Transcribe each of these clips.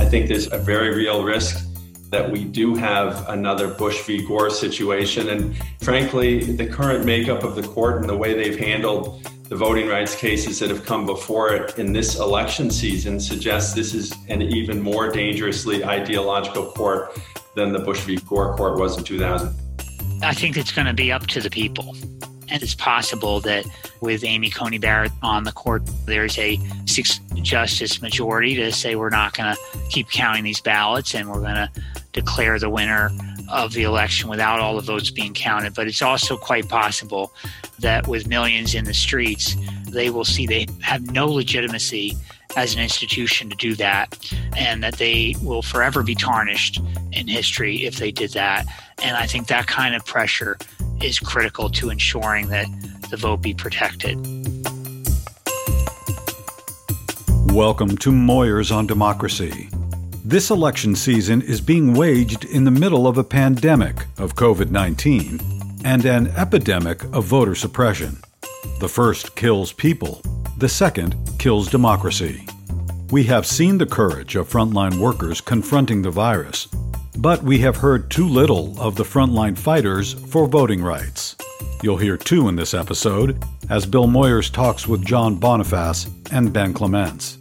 I think there's a very real risk that we do have another Bush v. Gore situation. And frankly, the current makeup of the court and the way they've handled the voting rights cases that have come before it in this election season suggests this is an even more dangerously ideological court than the Bush v. Gore court was in 2000. I think it's going to be up to the people. And it's possible that with Amy Coney Barrett on the court, there's a six justice majority to say we're not going to keep counting these ballots and we're going to declare the winner of the election without all the votes being counted. But it's also quite possible that with millions in the streets, they will see they have no legitimacy as an institution to do that, and that they will forever be tarnished in history if they did that. And I think that kind of pressure is critical to ensuring that the vote be protected. Welcome to Moyers on Democracy. This election season is being waged in the middle of a pandemic of COVID 19 and an epidemic of voter suppression. The first kills people, the second kills democracy. We have seen the courage of frontline workers confronting the virus, but we have heard too little of the frontline fighters for voting rights. You'll hear two in this episode as Bill Moyers talks with John Bonifaz and Ben Clements.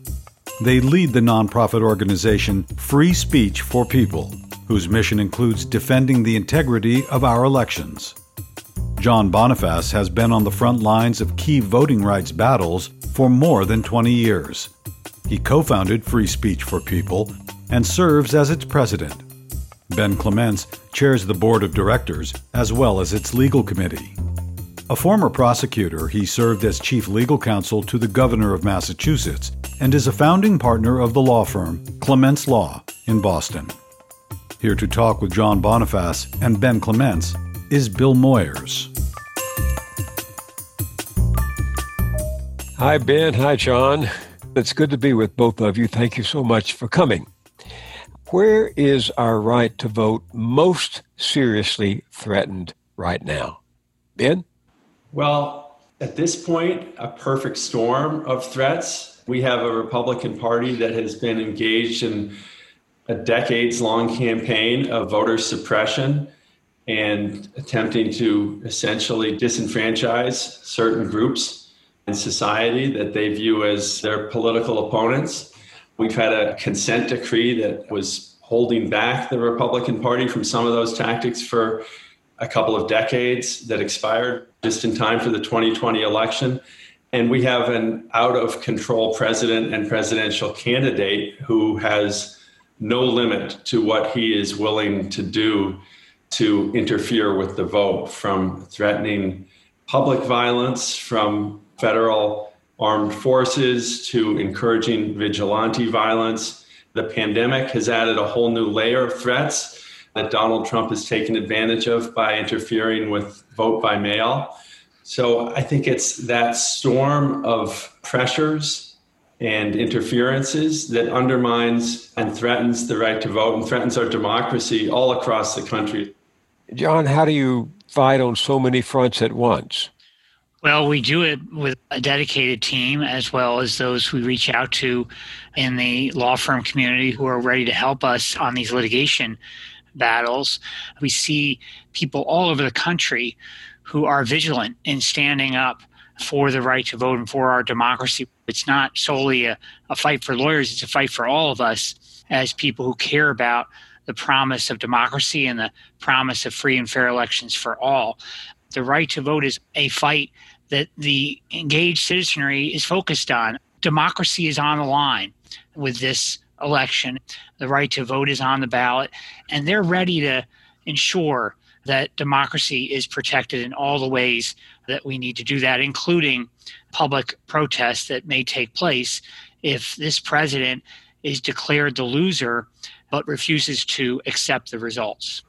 They lead the nonprofit organization Free Speech for People, whose mission includes defending the integrity of our elections. John Bonifaz has been on the front lines of key voting rights battles for more than 20 years. He co founded Free Speech for People and serves as its president. Ben Clements chairs the board of directors as well as its legal committee. A former prosecutor, he served as chief legal counsel to the governor of Massachusetts and is a founding partner of the law firm Clements Law in Boston. Here to talk with John Bonifaz and Ben Clements is Bill Moyers. Hi, Ben. Hi, John. It's good to be with both of you. Thank you so much for coming. Where is our right to vote most seriously threatened right now? Ben? Well, at this point, a perfect storm of threats we have a Republican Party that has been engaged in a decades long campaign of voter suppression and attempting to essentially disenfranchise certain groups in society that they view as their political opponents. We've had a consent decree that was holding back the Republican Party from some of those tactics for a couple of decades that expired just in time for the 2020 election. And we have an out of control president and presidential candidate who has no limit to what he is willing to do to interfere with the vote, from threatening public violence, from federal armed forces to encouraging vigilante violence. The pandemic has added a whole new layer of threats that Donald Trump has taken advantage of by interfering with vote by mail. So I think it's that storm of pressures and interferences that undermines and threatens the right to vote and threatens our democracy all across the country. John, how do you fight on so many fronts at once? Well, we do it with a dedicated team as well as those we reach out to in the law firm community who are ready to help us on these litigation battles. We see people all over the country who are vigilant in standing up for the right to vote and for our democracy. It's not solely a, a fight for lawyers, it's a fight for all of us as people who care about the promise of democracy and the promise of free and fair elections for all. The right to vote is a fight that the engaged citizenry is focused on. Democracy is on the line with this election. The right to vote is on the ballot, and they're ready to ensure that democracy is protected in all the ways that we need to do that, including public protests that may take place if this president is declared the loser but refuses to accept the results.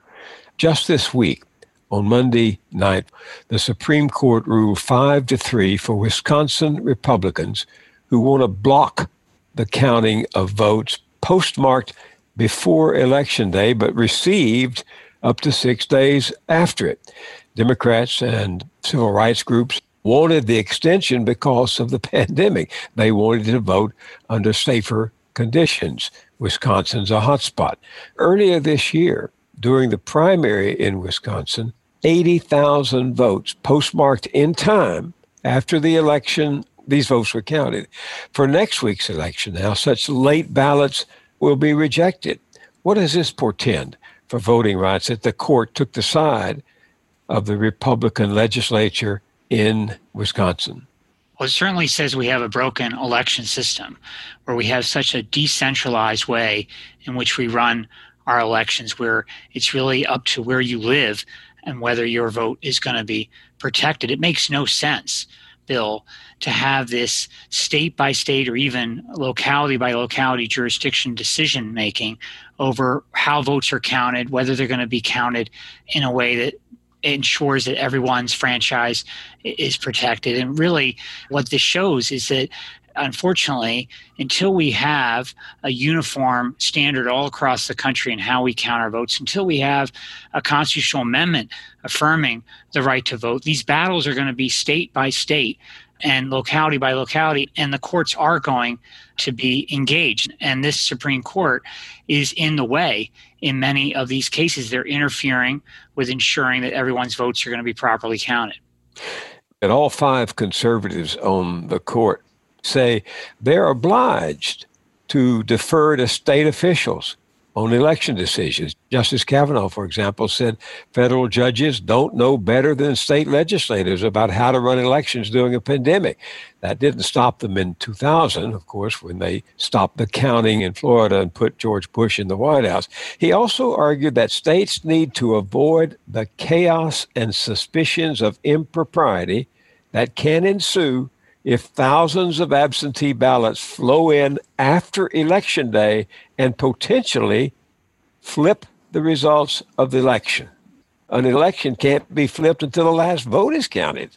Just this week, on Monday night, the Supreme Court ruled 5 to 3 for Wisconsin Republicans who want to block the counting of votes postmarked before Election Day but received up to six days after it. Democrats and civil rights groups wanted the extension because of the pandemic. They wanted to vote under safer conditions. Wisconsin's a hotspot. Earlier this year, during the primary in Wisconsin, 80,000 votes postmarked in time after the election, these votes were counted. For next week's election now, such late ballots will be rejected. What does this portend for voting rights that the court took the side of the Republican legislature in Wisconsin? Well, it certainly says we have a broken election system where we have such a decentralized way in which we run our elections, where it's really up to where you live and whether your vote is going to be protected. It makes no sense, Bill, to have this state by state or even locality by locality jurisdiction decision making over how votes are counted, whether they're going to be counted in a way that ensures that everyone's franchise is protected. And really, what this shows is that unfortunately, until we have a uniform standard all across the country in how we count our votes, until we have a constitutional amendment affirming the right to vote, these battles are going to be state by state and locality by locality, and the courts are going to be engaged. And this Supreme Court is in the way in many of these cases. They're interfering with ensuring that everyone's votes are going to be properly counted. And all five conservatives on the court say they're obliged to defer to state officials on election decisions. Justice Kavanaugh, for example, said federal judges don't know better than state legislators about how to run elections during a pandemic. That didn't stop them in 2000, of course, when they stopped the counting in Florida and put George Bush in the White House. He also argued that states need to avoid the chaos and suspicions of impropriety that can ensue if thousands of absentee ballots flow in after election day and potentially flip the results of the election. An election can't be flipped until the last vote is counted.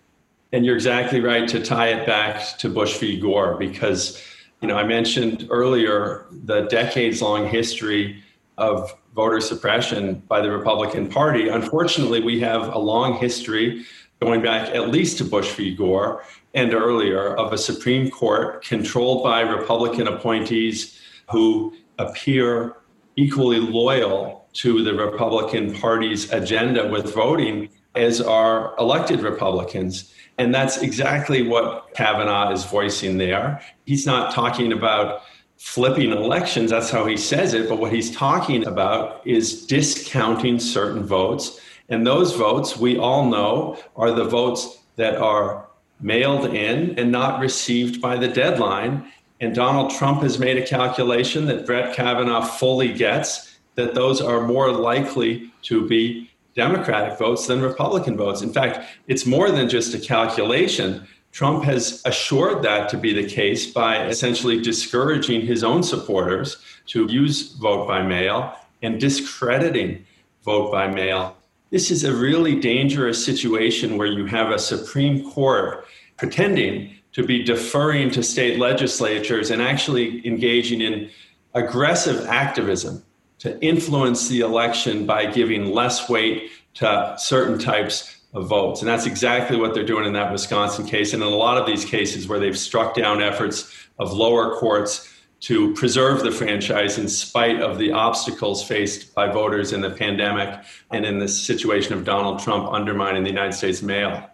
And you're exactly right to tie it back to Bush v. Gore because, you know, I mentioned earlier the decades long history of voter suppression by the Republican Party. Unfortunately, we have a long history going back at least to Bush v. Gore and earlier of a Supreme Court controlled by Republican appointees who appear equally loyal to the Republican Party's agenda with voting as are elected Republicans. And that's exactly what Kavanaugh is voicing there. He's not talking about flipping elections, that's how he says it, but what he's talking about is discounting certain votes. And those votes, we all know, are the votes that are mailed in and not received by the deadline. And Donald Trump has made a calculation that Brett Kavanaugh fully gets that those are more likely to be Democratic votes than Republican votes. In fact, it's more than just a calculation. Trump has assured that to be the case by essentially discouraging his own supporters to use vote by mail and discrediting vote by mail this is a really dangerous situation where you have a Supreme Court pretending to be deferring to state legislatures and actually engaging in aggressive activism to influence the election by giving less weight to certain types of votes. And that's exactly what they're doing in that Wisconsin case. And in a lot of these cases where they've struck down efforts of lower courts to preserve the franchise in spite of the obstacles faced by voters in the pandemic and in the situation of Donald Trump undermining the United States mail.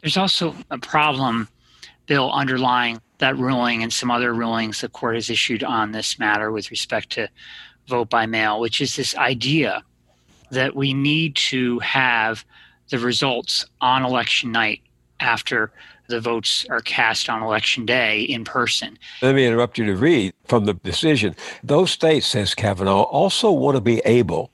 There's also a problem, Bill, underlying that ruling and some other rulings the court has issued on this matter with respect to vote by mail, which is this idea that we need to have the results on election night after the votes are cast on election day in person. Let me interrupt you to read from the decision. Those states, says Kavanaugh, also want to be able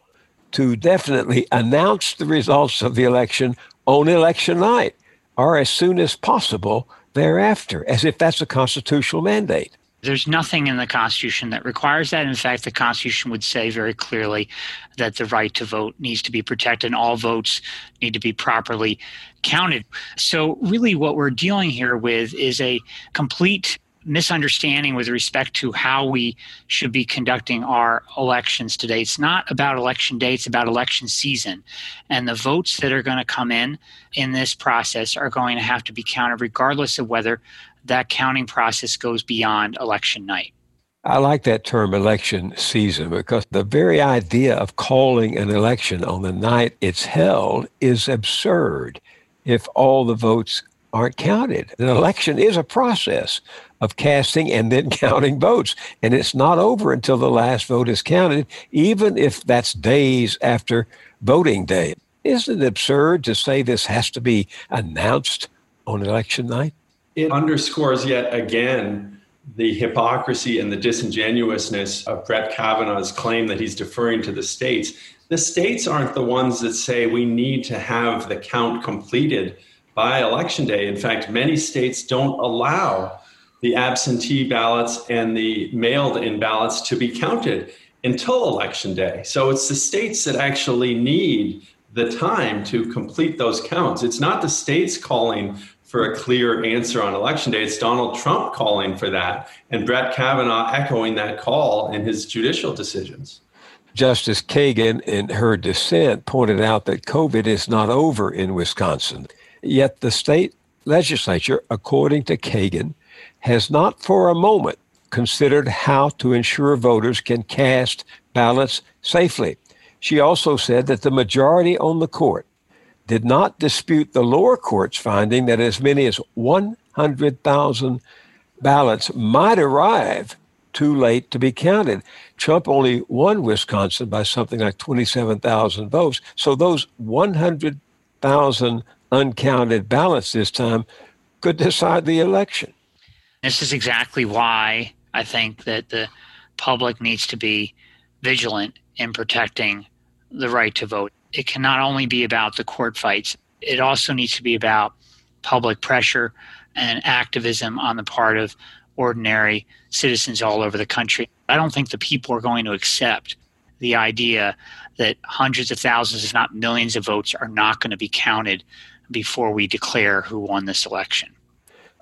to definitely announce the results of the election on election night or as soon as possible thereafter, as if that's a constitutional mandate. There's nothing in the Constitution that requires that. In fact, the Constitution would say very clearly that the right to vote needs to be protected and all votes need to be properly counted. So, really, what we're dealing here with is a complete misunderstanding with respect to how we should be conducting our elections today. It's not about election day, it's about election season. And the votes that are going to come in in this process are going to have to be counted regardless of whether that counting process goes beyond election night. I like that term election season because the very idea of calling an election on the night it's held is absurd if all the votes aren't counted. An election is a process of casting and then counting votes, and it's not over until the last vote is counted, even if that's days after voting day. Isn't it absurd to say this has to be announced on election night? It underscores yet again the hypocrisy and the disingenuousness of Brett Kavanaugh's claim that he's deferring to the states. The states aren't the ones that say we need to have the count completed by election day. In fact, many states don't allow the absentee ballots and the mailed in ballots to be counted until election day. So it's the states that actually need the time to complete those counts. It's not the states calling for a clear answer on election day. It's Donald Trump calling for that and Brett Kavanaugh echoing that call in his judicial decisions. Justice Kagan, in her dissent, pointed out that COVID is not over in Wisconsin. Yet the state legislature, according to Kagan, has not for a moment considered how to ensure voters can cast ballots safely. She also said that the majority on the court did not dispute the lower court's finding that as many as 100,000 ballots might arrive too late to be counted. Trump only won Wisconsin by something like 27,000 votes. So those 100,000 uncounted ballots this time could decide the election. This is exactly why I think that the public needs to be vigilant in protecting the right to vote. It can not only be about the court fights, it also needs to be about public pressure and activism on the part of ordinary citizens all over the country. I don't think the people are going to accept the idea that hundreds of thousands, if not millions, of votes are not going to be counted before we declare who won this election.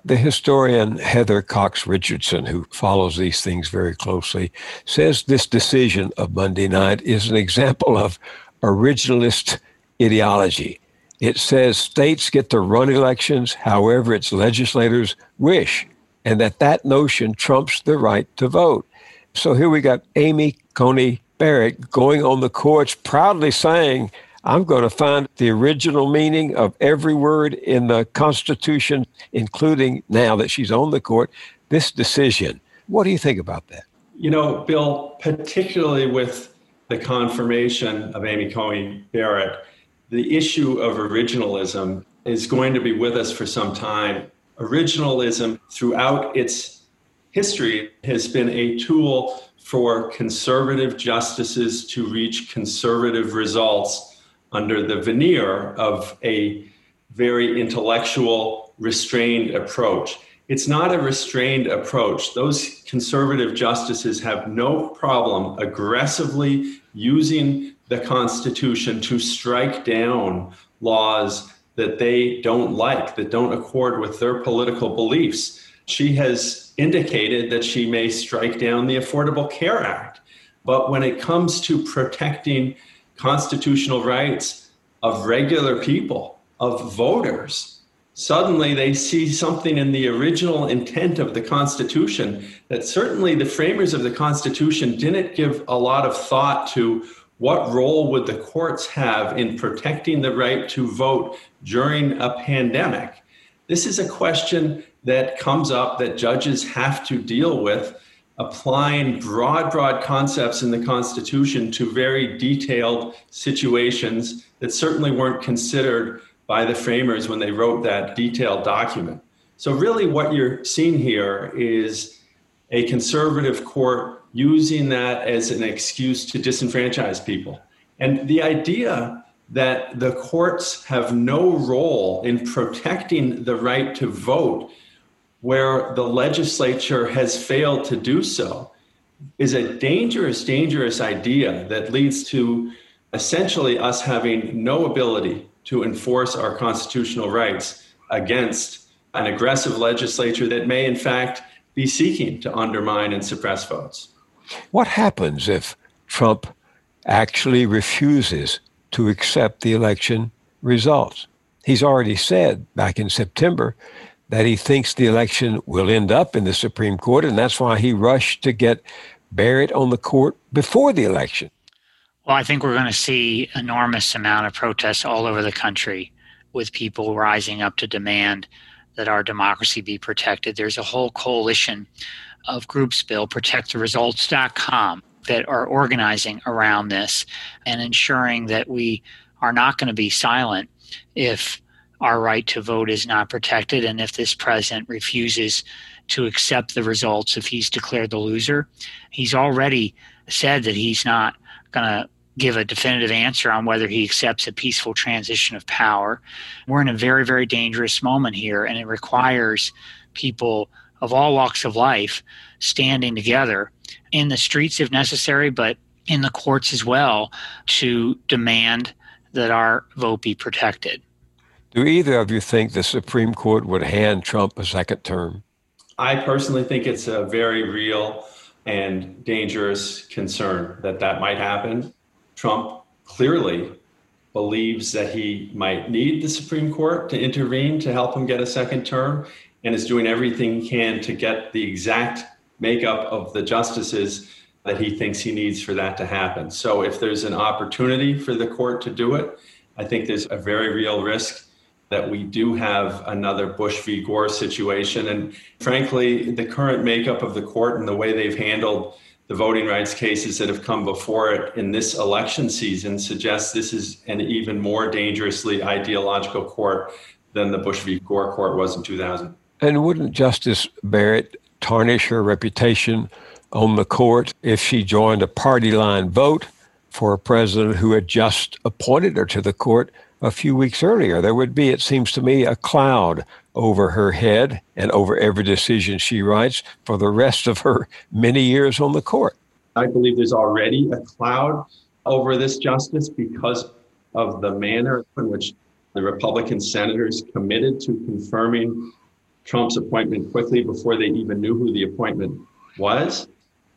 The historian Heather Cox Richardson, who follows these things very closely, says this decision of Monday night is an example of originalist ideology. It says states get to run elections however its legislators wish, and that that notion trumps the right to vote. So here we got Amy Coney Barrett going on the courts proudly saying, I'm going to find the original meaning of every word in the Constitution, including now that she's on the court, this decision. What do you think about that? You know, Bill, particularly with the confirmation of Amy Coney Barrett, the issue of originalism is going to be with us for some time. Originalism, throughout its history, has been a tool for conservative justices to reach conservative results under the veneer of a very intellectual, restrained approach. It's not a restrained approach. Those conservative justices have no problem aggressively using the Constitution to strike down laws that they don't like, that don't accord with their political beliefs. She has indicated that she may strike down the Affordable Care Act. But when it comes to protecting constitutional rights of regular people, of voters. Suddenly they see something in the original intent of the Constitution that certainly the framers of the Constitution didn't give a lot of thought to what role would the courts have in protecting the right to vote during a pandemic. This is a question that comes up that judges have to deal with applying broad, broad concepts in the Constitution to very detailed situations that certainly weren't considered by the framers when they wrote that detailed document. So, really, what you're seeing here is a conservative court using that as an excuse to disenfranchise people. And the idea that the courts have no role in protecting the right to vote where the legislature has failed to do so is a dangerous, dangerous idea that leads to essentially us having no ability to enforce our constitutional rights against an aggressive legislature that may, in fact, be seeking to undermine and suppress votes. What happens if Trump actually refuses to accept the election results? He's already said back in September that he thinks the election will end up in the Supreme Court, and that's why he rushed to get Barrett on the court before the election. Well, I think we're going to see enormous amount of protests all over the country with people rising up to demand that our democracy be protected. There's a whole coalition of groups, Bill, protecttheresults.com, that are organizing around this and ensuring that we are not going to be silent if our right to vote is not protected and if this president refuses to accept the results if he's declared the loser. He's already said that he's not going to give a definitive answer on whether he accepts a peaceful transition of power. We're in a very, very dangerous moment here, and it requires people of all walks of life standing together in the streets if necessary, but in the courts as well to demand that our vote be protected. Do either of you think the Supreme Court would hand Trump a second term? I personally think it's a very real and dangerous concern that that might happen. Trump clearly believes that he might need the Supreme Court to intervene to help him get a second term and is doing everything he can to get the exact makeup of the justices that he thinks he needs for that to happen. So if there's an opportunity for the court to do it, I think there's a very real risk that we do have another Bush v. Gore situation. And frankly, the current makeup of the court and the way they've handled the voting rights cases that have come before it in this election season suggests this is an even more dangerously ideological court than the Bush v. Gore court was in 2000. And wouldn't Justice Barrett tarnish her reputation on the court if she joined a party line vote for a president who had just appointed her to the court a few weeks earlier? There would be, it seems to me, a cloud over her head and over every decision she writes for the rest of her many years on the court. I believe there's already a cloud over this justice because of the manner in which the Republican senators committed to confirming Trump's appointment quickly before they even knew who the appointment was.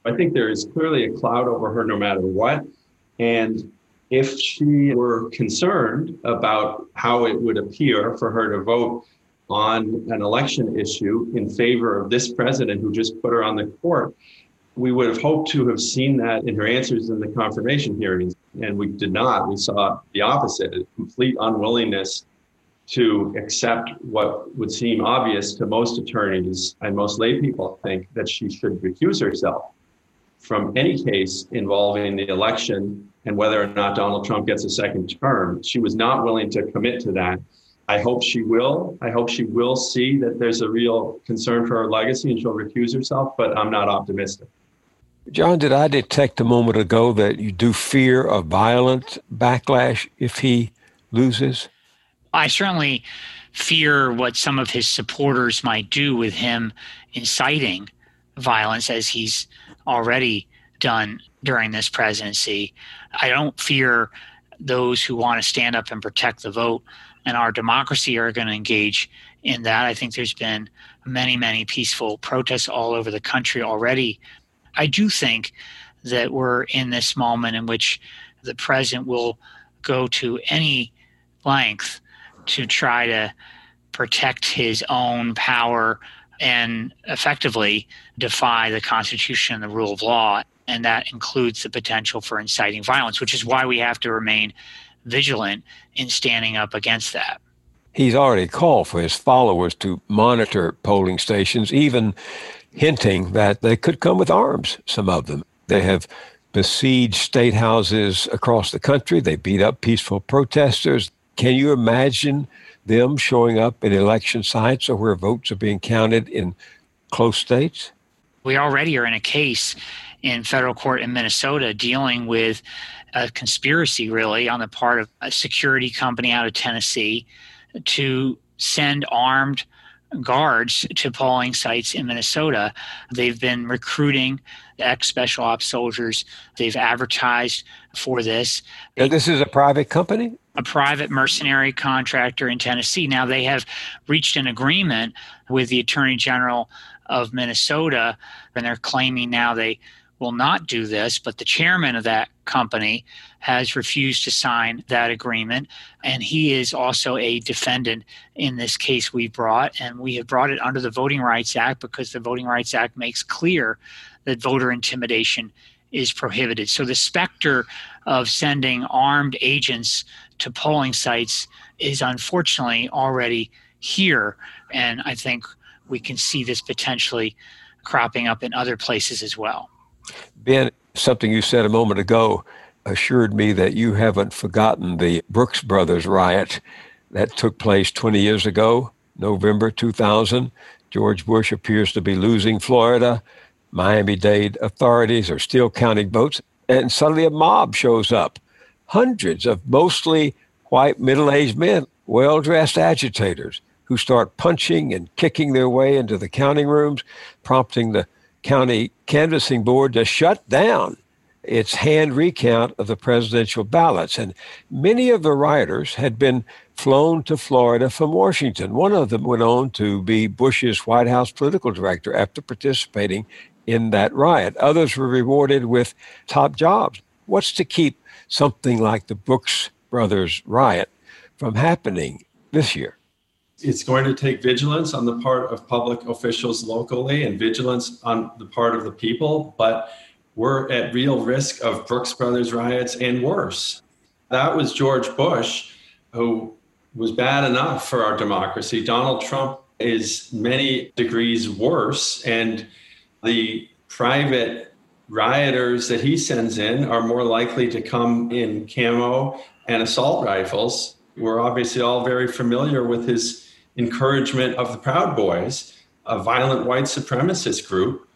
I think there is clearly a cloud over her no matter what. And if she were concerned about how it would appear for her to vote on an election issue in favor of this president who just put her on the court, we would have hoped to have seen that in her answers in the confirmation hearings. And we did not. We saw the opposite a complete unwillingness to accept what would seem obvious to most attorneys and most lay people think that she should recuse herself from any case involving the election and whether or not Donald Trump gets a second term. She was not willing to commit to that. I hope she will. I hope she will see that there's a real concern for her legacy and she'll recuse herself, but I'm not optimistic. John, did I detect a moment ago that you do fear a violent backlash if he loses? I certainly fear what some of his supporters might do with him inciting violence as he's already done during this presidency. I don't fear those who want to stand up and protect the vote and our democracy are going to engage in that. I think there's been many, many peaceful protests all over the country already. I do think that we're in this moment in which the president will go to any length to try to protect his own power and effectively defy the Constitution and the rule of law. And that includes the potential for inciting violence, which is why we have to remain vigilant in standing up against that. He's already called for his followers to monitor polling stations, even hinting that they could come with arms, some of them. They have besieged state houses across the country. They beat up peaceful protesters. Can you imagine them showing up in election sites or where votes are being counted in close states? We already are in a case in federal court in Minnesota dealing with a conspiracy, really, on the part of a security company out of Tennessee to send armed guards to polling sites in Minnesota. They've been recruiting ex special ops soldiers. They've advertised for this. This is a private company? A private mercenary contractor in Tennessee. Now, they have reached an agreement with the Attorney General of Minnesota, and they're claiming now they will not do this, but the chairman of that company has refused to sign that agreement. And he is also a defendant in this case we brought. And we have brought it under the Voting Rights Act because the Voting Rights Act makes clear that voter intimidation is prohibited. So the specter of sending armed agents to polling sites is unfortunately already here. And I think we can see this potentially cropping up in other places as well. Ben, something you said a moment ago assured me that you haven't forgotten the Brooks Brothers riot that took place 20 years ago, November 2000. George Bush appears to be losing Florida. Miami Dade authorities are still counting votes. And suddenly a mob shows up. Hundreds of mostly white middle aged men, well dressed agitators who start punching and kicking their way into the counting rooms, prompting the county canvassing board to shut down its hand recount of the presidential ballots. And many of the rioters had been flown to Florida from Washington. One of them went on to be Bush's White House political director after participating in that riot. Others were rewarded with top jobs. What's to keep something like the Brooks Brothers riot from happening this year? It's going to take vigilance on the part of public officials locally and vigilance on the part of the people, but we're at real risk of Brooks Brothers riots and worse. That was George Bush, who was bad enough for our democracy. Donald Trump is many degrees worse, and the private rioters that he sends in are more likely to come in camo and assault rifles. We're obviously all very familiar with his encouragement of the Proud Boys, a violent white supremacist group,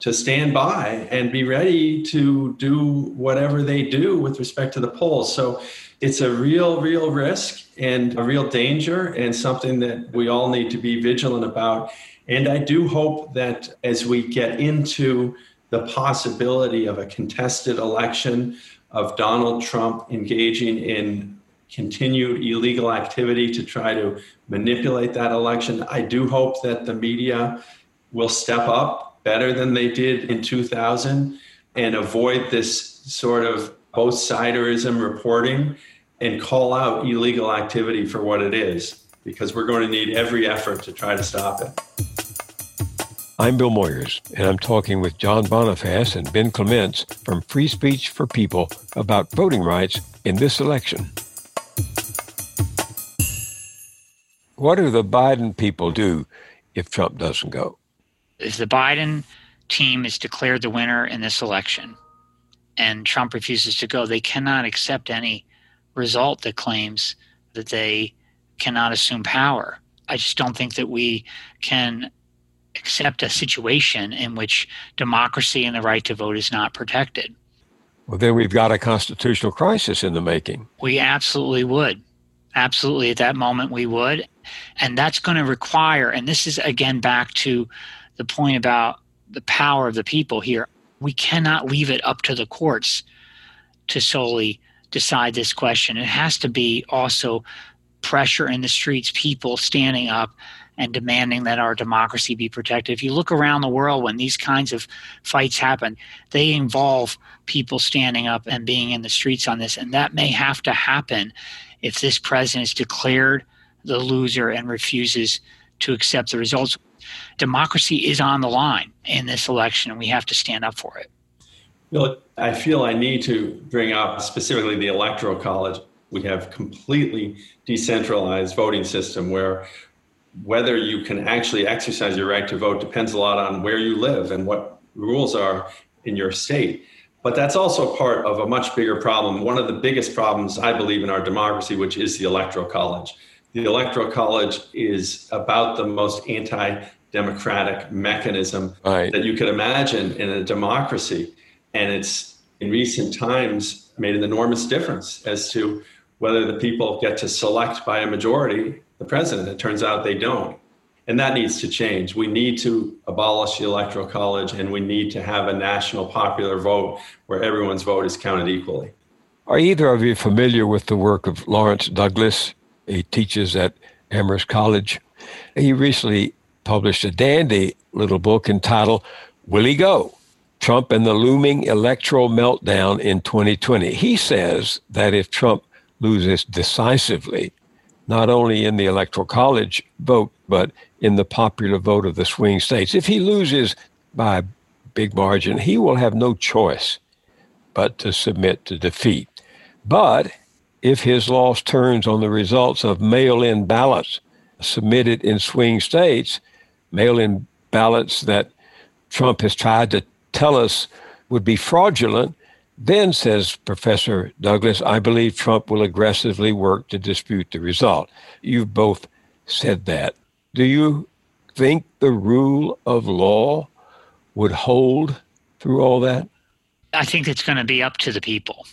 to stand by and be ready to do whatever they do with respect to the polls. So it's a real, real risk and a real danger, and something that we all need to be vigilant about. And I do hope that as we get into the possibility of a contested election, of Donald Trump engaging in continued illegal activity to try to manipulate that election. I do hope that the media will step up better than they did in 2000 and avoid this sort of both siderism reporting and call out illegal activity for what it is, because we're going to need every effort to try to stop it. I'm Bill Moyers, and I'm talking with John Bonifaz and Ben Clements from Free Speech for People about voting rights in this election. What do the Biden people do if Trump doesn't go? If the Biden team is declared the winner in this election and Trump refuses to go, they cannot accept any result that claims that they cannot assume power. I just don't think that we can accept a situation in which democracy and the right to vote is not protected. Well, then we've got a constitutional crisis in the making. We absolutely would. Absolutely, at that moment, we would. And that's going to require, and this is again back to the point about the power of the people here. We cannot leave it up to the courts to solely decide this question. It has to be also pressure in the streets, people standing up and demanding that our democracy be protected. If you look around the world when these kinds of fights happen, they involve people standing up and being in the streets on this. And that may have to happen if this president is declared the loser and refuses to accept the results. Democracy is on the line in this election, and we have to stand up for it. I feel I need to bring up specifically the Electoral College. We have completely decentralized voting system where whether you can actually exercise your right to vote depends a lot on where you live and what rules are in your state. But that's also part of a much bigger problem. One of the biggest problems, I believe, in our democracy, which is the Electoral College. The Electoral College is about the most anti democratic mechanism right. that you could imagine in a democracy. And it's in recent times made an enormous difference as to whether the people get to select by a majority the president. It turns out they don't. And that needs to change. We need to abolish the Electoral College and we need to have a national popular vote where everyone's vote is counted equally. Are either of you familiar with the work of Lawrence Douglas? He teaches at Amherst College. He recently published a dandy little book entitled Will He Go? Trump and the looming electoral meltdown in 2020. He says that if Trump loses decisively, not only in the electoral college vote, but in the popular vote of the swing states, if he loses by a big margin, he will have no choice but to submit to defeat. But if his loss turns on the results of mail in ballots submitted in swing states, mail in ballots that Trump has tried to tell us would be fraudulent, then, says Professor Douglas, I believe Trump will aggressively work to dispute the result. You've both said that. Do you think the rule of law would hold through all that? I think it's going to be up to the people.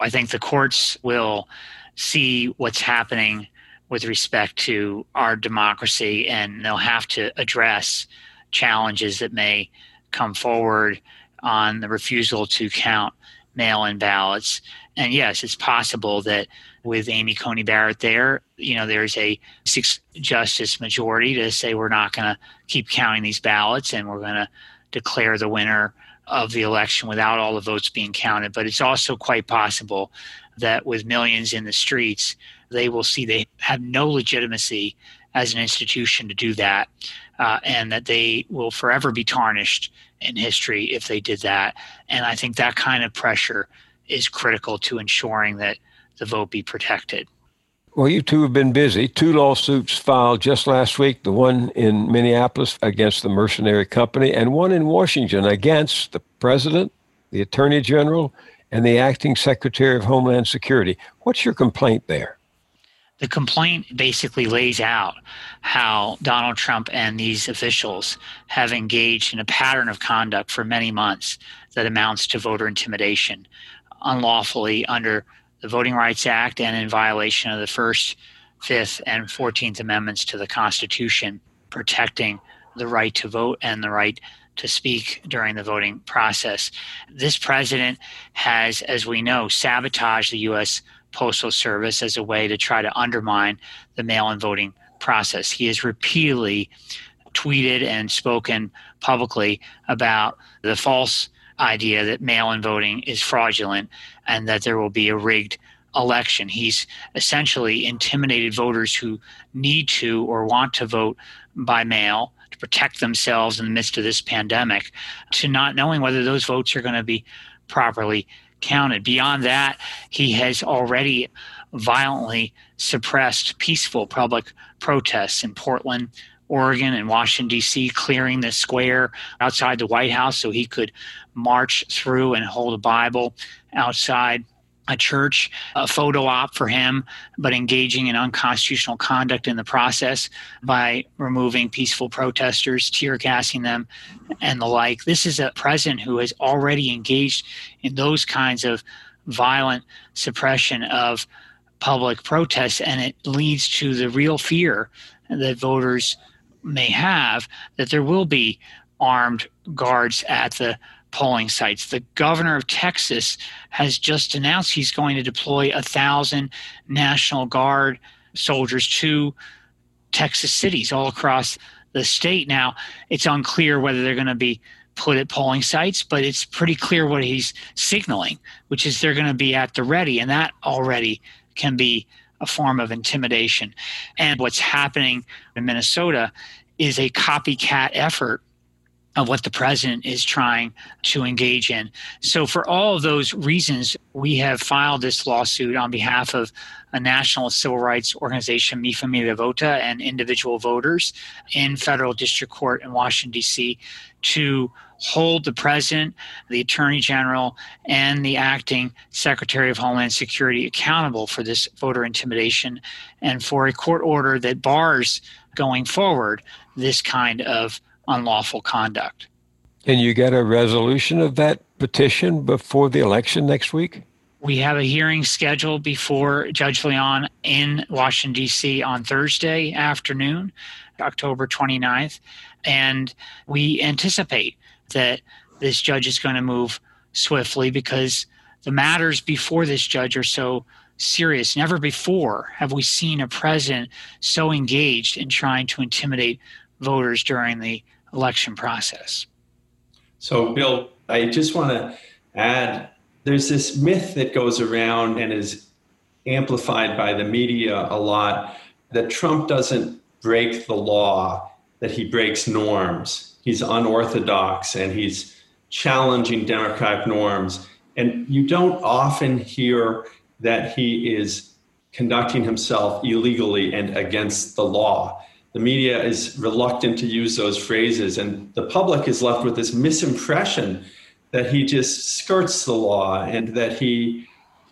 I think the courts will see what's happening with respect to our democracy and they'll have to address challenges that may come forward on the refusal to count mail in ballots. And yes, it's possible that with Amy Coney Barrett there, you know, there's a six justice majority to say we're not going to keep counting these ballots and we're going to declare the winner of the election without all the votes being counted. But it's also quite possible that with millions in the streets, they will see they have no legitimacy as an institution to do that, uh, and that they will forever be tarnished in history if they did that. And I think that kind of pressure is critical to ensuring that the vote be protected. Well, you two have been busy. Two lawsuits filed just last week the one in Minneapolis against the mercenary company, and one in Washington against the president, the attorney general, and the acting secretary of Homeland Security. What's your complaint there? The complaint basically lays out how Donald Trump and these officials have engaged in a pattern of conduct for many months that amounts to voter intimidation unlawfully under the Voting Rights Act and in violation of the First, Fifth, and Fourteenth Amendments to the Constitution, protecting the right to vote and the right to speak during the voting process. This president has, as we know, sabotaged the U.S. Postal Service as a way to try to undermine the mail in voting process. He has repeatedly tweeted and spoken publicly about the false idea that mail in voting is fraudulent and that there will be a rigged election. He's essentially intimidated voters who need to or want to vote by mail to protect themselves in the midst of this pandemic to not knowing whether those votes are going to be properly counted. Beyond that, he has already violently suppressed peaceful public protests in Portland, Oregon, and Washington, D.C., clearing the square outside the White House so he could march through and hold a Bible outside a church, a photo op for him, but engaging in unconstitutional conduct in the process by removing peaceful protesters, tear gassing them, and the like. This is a president who has already engaged in those kinds of violent suppression of public protests, and it leads to the real fear that voters may have that there will be armed guards at the polling sites. The governor of Texas has just announced he's going to deploy a thousand National Guard soldiers to Texas cities all across the state. Now, it's unclear whether they're going to be put at polling sites, but it's pretty clear what he's signaling, which is they're going to be at the ready, and that already can be a form of intimidation. And what's happening in Minnesota is a copycat effort of what the president is trying to engage in. So, for all of those reasons, we have filed this lawsuit on behalf of a national civil rights organization, Mi Familia Vota, and individual voters in federal district court in Washington, D.C., to hold the president, the attorney general, and the acting secretary of Homeland Security accountable for this voter intimidation and for a court order that bars going forward this kind of unlawful conduct. Can you get a resolution of that petition before the election next week? We have a hearing scheduled before Judge Leon in Washington, D.C. on Thursday afternoon, October 29th. And we anticipate that this judge is going to move swiftly because the matters before this judge are so serious. Never before have we seen a president so engaged in trying to intimidate voters during the election process. So, Bill, I just want to add there's this myth that goes around and is amplified by the media a lot that Trump doesn't break the law, that he breaks norms. He's unorthodox and he's challenging democratic norms. And you don't often hear that he is conducting himself illegally and against the law. The media is reluctant to use those phrases, and the public is left with this misimpression that he just skirts the law and that he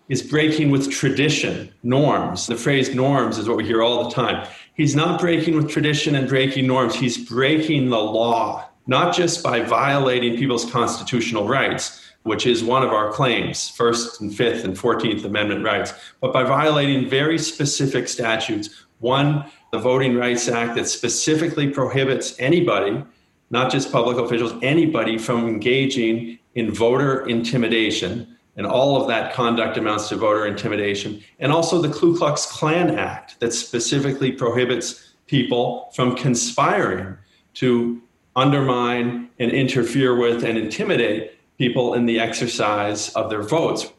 is breaking with tradition, norms. The phrase norms is what we hear all the time. He's not breaking with tradition and breaking norms, he's breaking the law, not just by violating people's constitutional rights, which is one of our claims, First and Fifth and 14th Amendment rights, but by violating very specific statutes. One, the Voting Rights Act that specifically prohibits anybody, not just public officials, anybody from engaging in voter intimidation and all of that conduct amounts to voter intimidation. And also the Ku Klux Klan Act that specifically prohibits people from conspiring to undermine and interfere with and intimidate people in the exercise of their votes.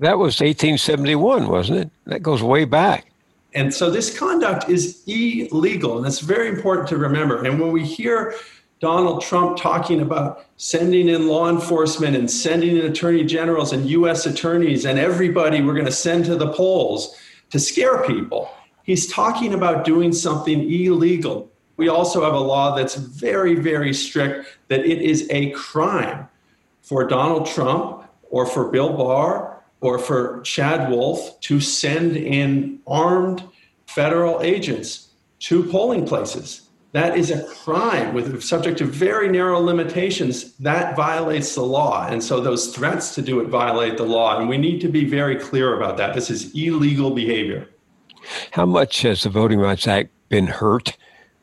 That was 1871, wasn't it? That goes way back. And so this conduct is illegal, and it's very important to remember. And when we hear Donald Trump talking about sending in law enforcement and sending in attorney generals and US attorneys and everybody we're going to send to the polls to scare people. He's talking about doing something illegal. We also have a law that's very, very strict that it is a crime for Donald Trump or for Bill Barr or for Chad Wolf to send in armed federal agents to polling places that is a crime with subject to very narrow limitations. That violates the law. And so those threats to do it violate the law. And we need to be very clear about that. This is illegal behavior. How much has the voting rights act been hurt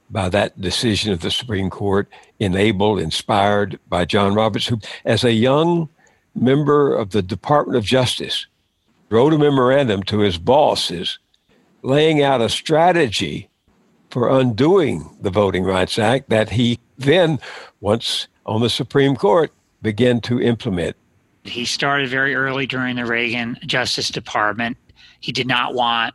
by that decision of the supreme court enabled inspired by john roberts who as a young member of the department of justice wrote a memorandum to his bosses laying out a strategy for undoing the Voting Rights Act that he then, once on the Supreme Court, began to implement. He started very early during the Reagan Justice Department. He did not want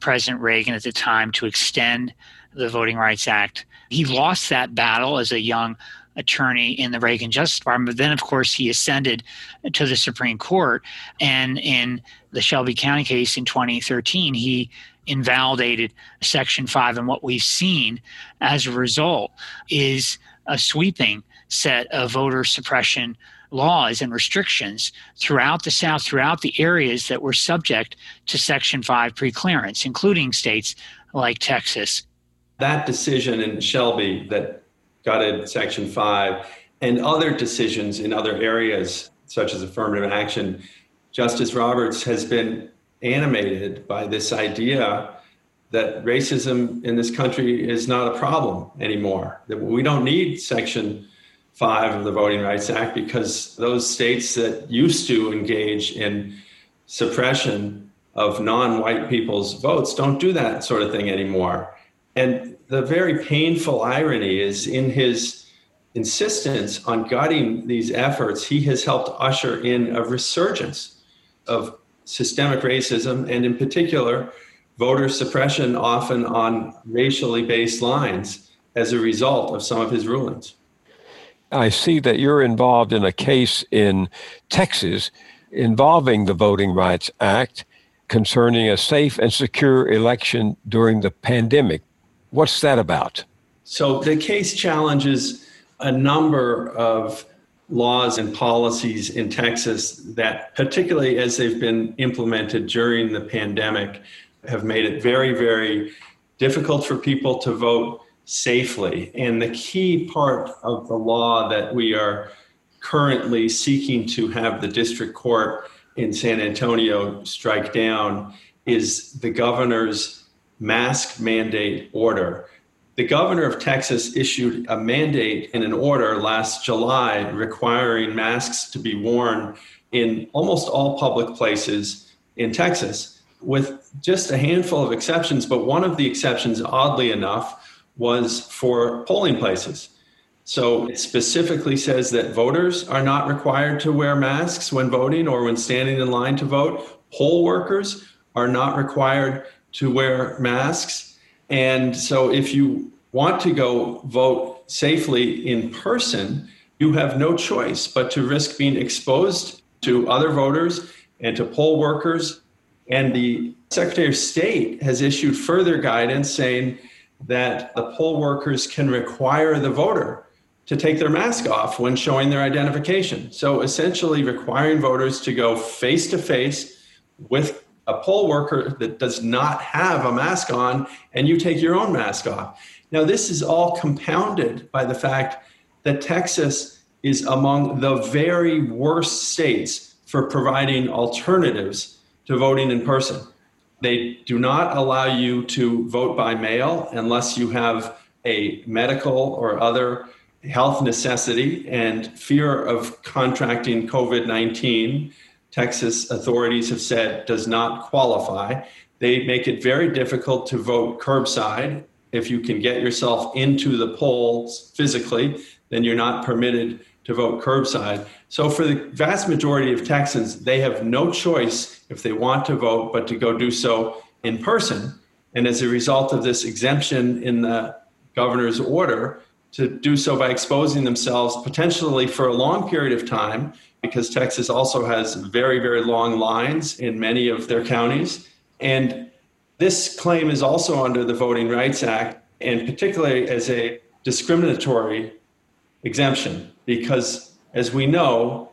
President Reagan at the time to extend the Voting Rights Act. He lost that battle as a young attorney in the Reagan Justice Department. But then, of course, he ascended to the Supreme Court. And in the Shelby County case in 2013, he invalidated Section 5. And what we've seen as a result is a sweeping set of voter suppression laws and restrictions throughout the South, throughout the areas that were subject to Section 5 preclearance, including states like Texas. That decision in Shelby that gutted Section 5 and other decisions in other areas, such as affirmative action, Justice Roberts has been animated by this idea that racism in this country is not a problem anymore. That we don't need Section 5 of the Voting Rights Act because those states that used to engage in suppression of non white people's votes don't do that sort of thing anymore. And the very painful irony is in his insistence on gutting these efforts, he has helped usher in a resurgence of systemic racism, and in particular, voter suppression, often on racially based lines, as a result of some of his rulings. I see that you're involved in a case in Texas involving the Voting Rights Act concerning a safe and secure election during the pandemic. What's that about? So, the case challenges a number of laws and policies in Texas that, particularly as they've been implemented during the pandemic, have made it very, very difficult for people to vote safely. And the key part of the law that we are currently seeking to have the district court in San Antonio strike down is the governor's mask mandate order the governor of Texas issued a mandate in an order last July requiring masks to be worn in almost all public places in Texas, with just a handful of exceptions. But one of the exceptions, oddly enough, was for polling places. So it specifically says that voters are not required to wear masks when voting or when standing in line to vote. Poll workers are not required to wear masks. And so if you want to go vote safely in person, you have no choice but to risk being exposed to other voters and to poll workers. And the Secretary of State has issued further guidance saying that the poll workers can require the voter to take their mask off when showing their identification. So essentially, requiring voters to go face to face with a poll worker that does not have a mask on and you take your own mask off. Now, this is all compounded by the fact that Texas is among the very worst states for providing alternatives to voting in person. They do not allow you to vote by mail unless you have a medical or other health necessity and fear of contracting COVID 19. Texas authorities have said does not qualify. They make it very difficult to vote curbside. If you can get yourself into the polls physically, then you're not permitted to vote curbside. So, for the vast majority of Texans, they have no choice if they want to vote but to go do so in person. And as a result of this exemption in the governor's order, to do so by exposing themselves potentially for a long period of time, because Texas also has very, very long lines in many of their counties. And this claim is also under the Voting Rights Act, and particularly as a discriminatory exemption, because as we know,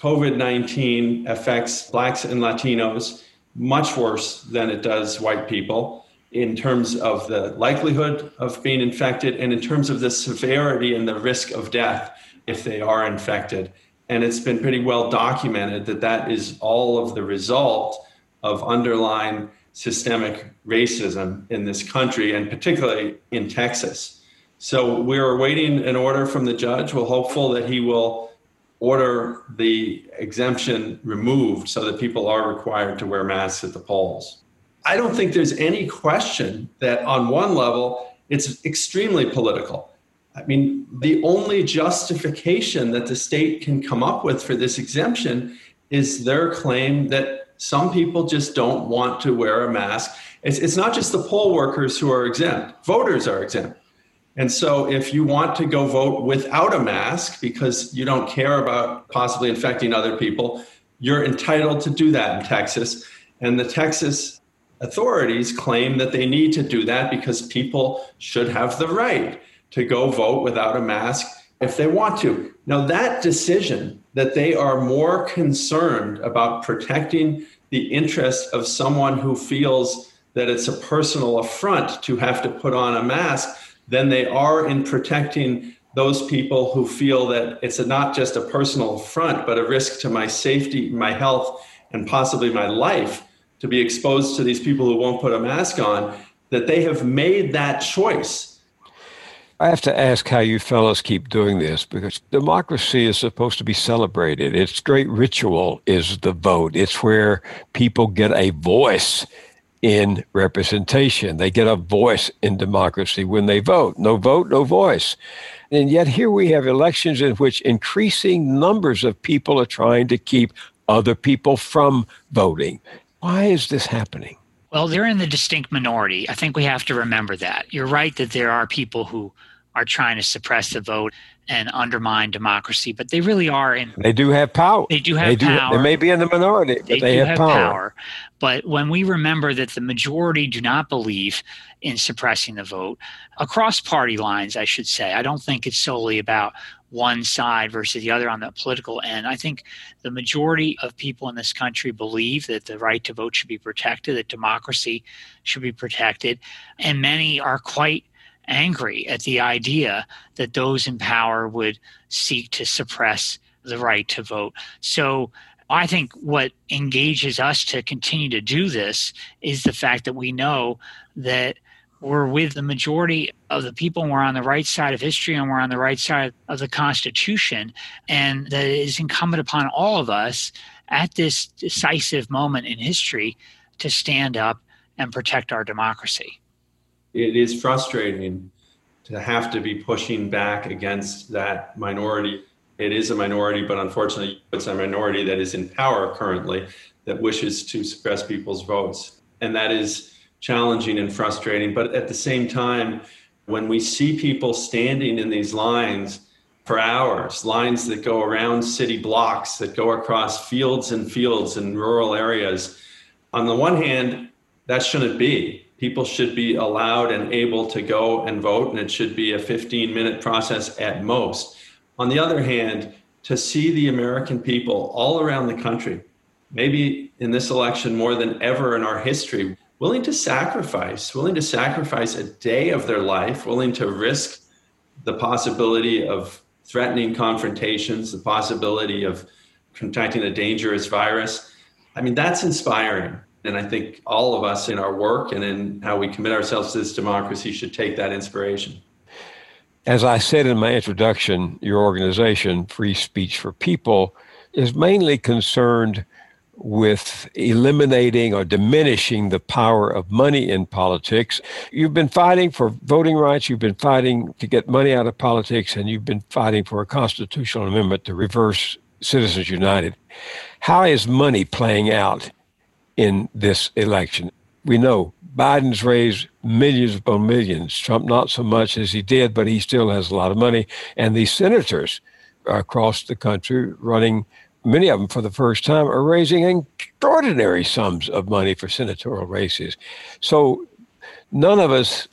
COVID 19 affects Blacks and Latinos much worse than it does white people in terms of the likelihood of being infected and in terms of the severity and the risk of death if they are infected. And it's been pretty well documented that that is all of the result of underlying systemic racism in this country and particularly in Texas. So we're awaiting an order from the judge. We're hopeful that he will order the exemption removed so that people are required to wear masks at the polls. I don't think there's any question that on one level, it's extremely political. I mean, the only justification that the state can come up with for this exemption is their claim that some people just don't want to wear a mask. It's, it's not just the poll workers who are exempt, voters are exempt. And so, if you want to go vote without a mask because you don't care about possibly infecting other people, you're entitled to do that in Texas. And the Texas authorities claim that they need to do that because people should have the right to go vote without a mask if they want to. Now, that decision that they are more concerned about protecting the interest of someone who feels that it's a personal affront to have to put on a mask than they are in protecting those people who feel that it's not just a personal affront, but a risk to my safety, my health, and possibly my life to be exposed to these people who won't put a mask on, that they have made that choice I have to ask how you fellows keep doing this because democracy is supposed to be celebrated. Its great ritual is the vote. It's where people get a voice in representation. They get a voice in democracy when they vote. No vote, no voice. And yet here we have elections in which increasing numbers of people are trying to keep other people from voting. Why is this happening? Well, they're in the distinct minority. I think we have to remember that. You're right that there are people who are trying to suppress the vote and undermine democracy, but they really are in. They do have power. They do have they power. they may be in the minority, but they, they do have, have power. power. But when we remember that the majority do not believe in suppressing the vote across party lines, I should say, I don't think it's solely about one side versus the other on the political end. I think the majority of people in this country believe that the right to vote should be protected, that democracy should be protected, and many are quite angry at the idea that those in power would seek to suppress the right to vote. So I think what engages us to continue to do this is the fact that we know that we're with the majority of the people and we're on the right side of history and we're on the right side of the Constitution. And that it is incumbent upon all of us at this decisive moment in history to stand up and protect our democracy it is frustrating to have to be pushing back against that minority. It is a minority, but unfortunately, it's a minority that is in power currently that wishes to suppress people's votes. And that is challenging and frustrating. But at the same time, when we see people standing in these lines for hours, lines that go around city blocks, that go across fields and fields in rural areas, on the one hand, that shouldn't be. People should be allowed and able to go and vote, and it should be a 15 minute process at most. On the other hand, to see the American people all around the country, maybe in this election more than ever in our history, willing to sacrifice, willing to sacrifice a day of their life, willing to risk the possibility of threatening confrontations, the possibility of contracting a dangerous virus. I mean, that's inspiring. And I think all of us in our work and in how we commit ourselves to this democracy should take that inspiration. As I said in my introduction, your organization, Free Speech for People, is mainly concerned with eliminating or diminishing the power of money in politics. You've been fighting for voting rights, you've been fighting to get money out of politics, and you've been fighting for a constitutional amendment to reverse Citizens United. How is money playing out in this election? We know Biden's raised millions upon millions. Trump, not so much as he did, but he still has a lot of money. And these senators across the country running many of them for the first time are raising extraordinary sums of money for senatorial races. So none of us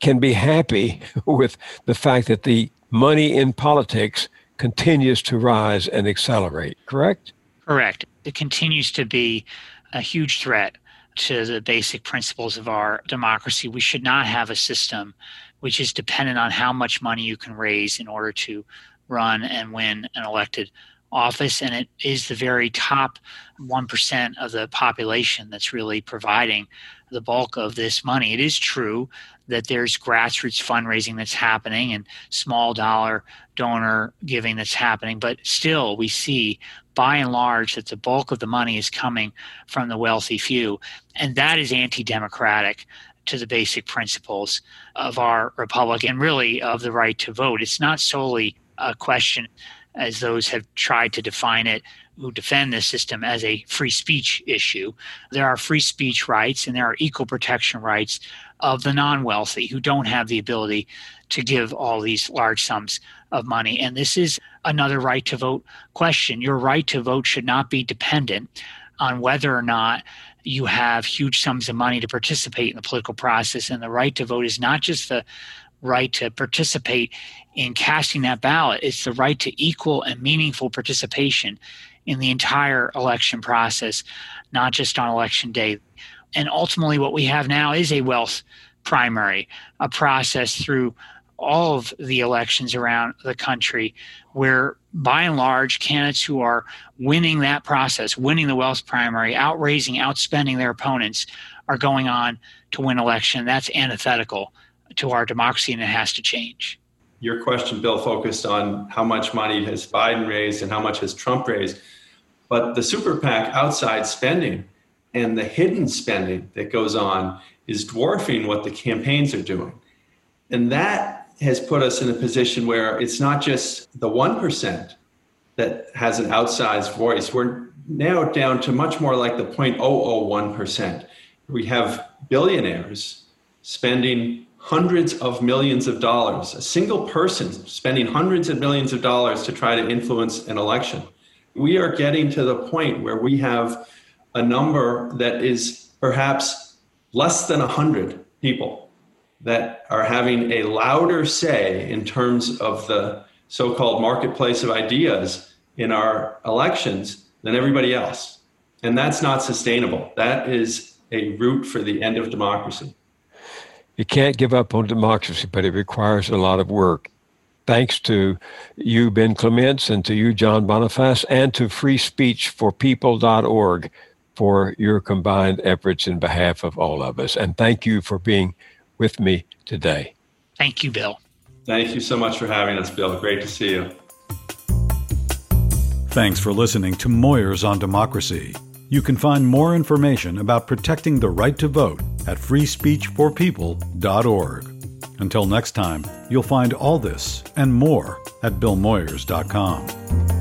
can be happy with the fact that the money in politics continues to rise and accelerate, correct? Correct. It continues to be a huge threat to the basic principles of our democracy. We should not have a system which is dependent on how much money you can raise in order to run and win an elected office, and it is the very top 1% of the population that's really providing the bulk of this money. It is true that there's grassroots fundraising that's happening and small dollar donor giving that's happening, but still we see by and large that the bulk of the money is coming from the wealthy few. And that is anti democratic to the basic principles of our republic and really of the right to vote. It's not solely a question as those have tried to define it who defend this system as a free speech issue. There are free speech rights and there are equal protection rights of the non wealthy who don't have the ability to give all these large sums of money. And this is another right to vote question. Your right to vote should not be dependent on whether or not you have huge sums of money to participate in the political process. And the right to vote is not just the right to participate in casting that ballot. It's the right to equal and meaningful participation in the entire election process, not just on election day. And ultimately, what we have now is a wealth primary, a process through all of the elections around the country where by and large candidates who are winning that process winning the wealth primary outraising outspending their opponents are going on to win election that's antithetical to our democracy and it has to change. Your question, Bill, focused on how much money has Biden raised and how much has Trump raised. But the super PAC outside spending and the hidden spending that goes on is dwarfing what the campaigns are doing. And that has put us in a position where it's not just the 1% that has an outsized voice. We're now down to much more like the 0.001%. We have billionaires spending hundreds of millions of dollars, a single person spending hundreds of millions of dollars to try to influence an election. We are getting to the point where we have a number that is perhaps less than 100 people that are having a louder say in terms of the so called marketplace of ideas in our elections than everybody else. And that's not sustainable. That is a route for the end of democracy. You can't give up on democracy, but it requires a lot of work. Thanks to you, Ben Clements, and to you, John Bonifaz, and to freespeechforpeople.org for your combined efforts in behalf of all of us. And thank you for being with me today. Thank you, Bill. Thank you so much for having us, Bill. Great to see you. Thanks for listening to Moyers on Democracy. You can find more information about protecting the right to vote at freespeechforpeople.org. Until next time, you'll find all this and more at billmoyers.com.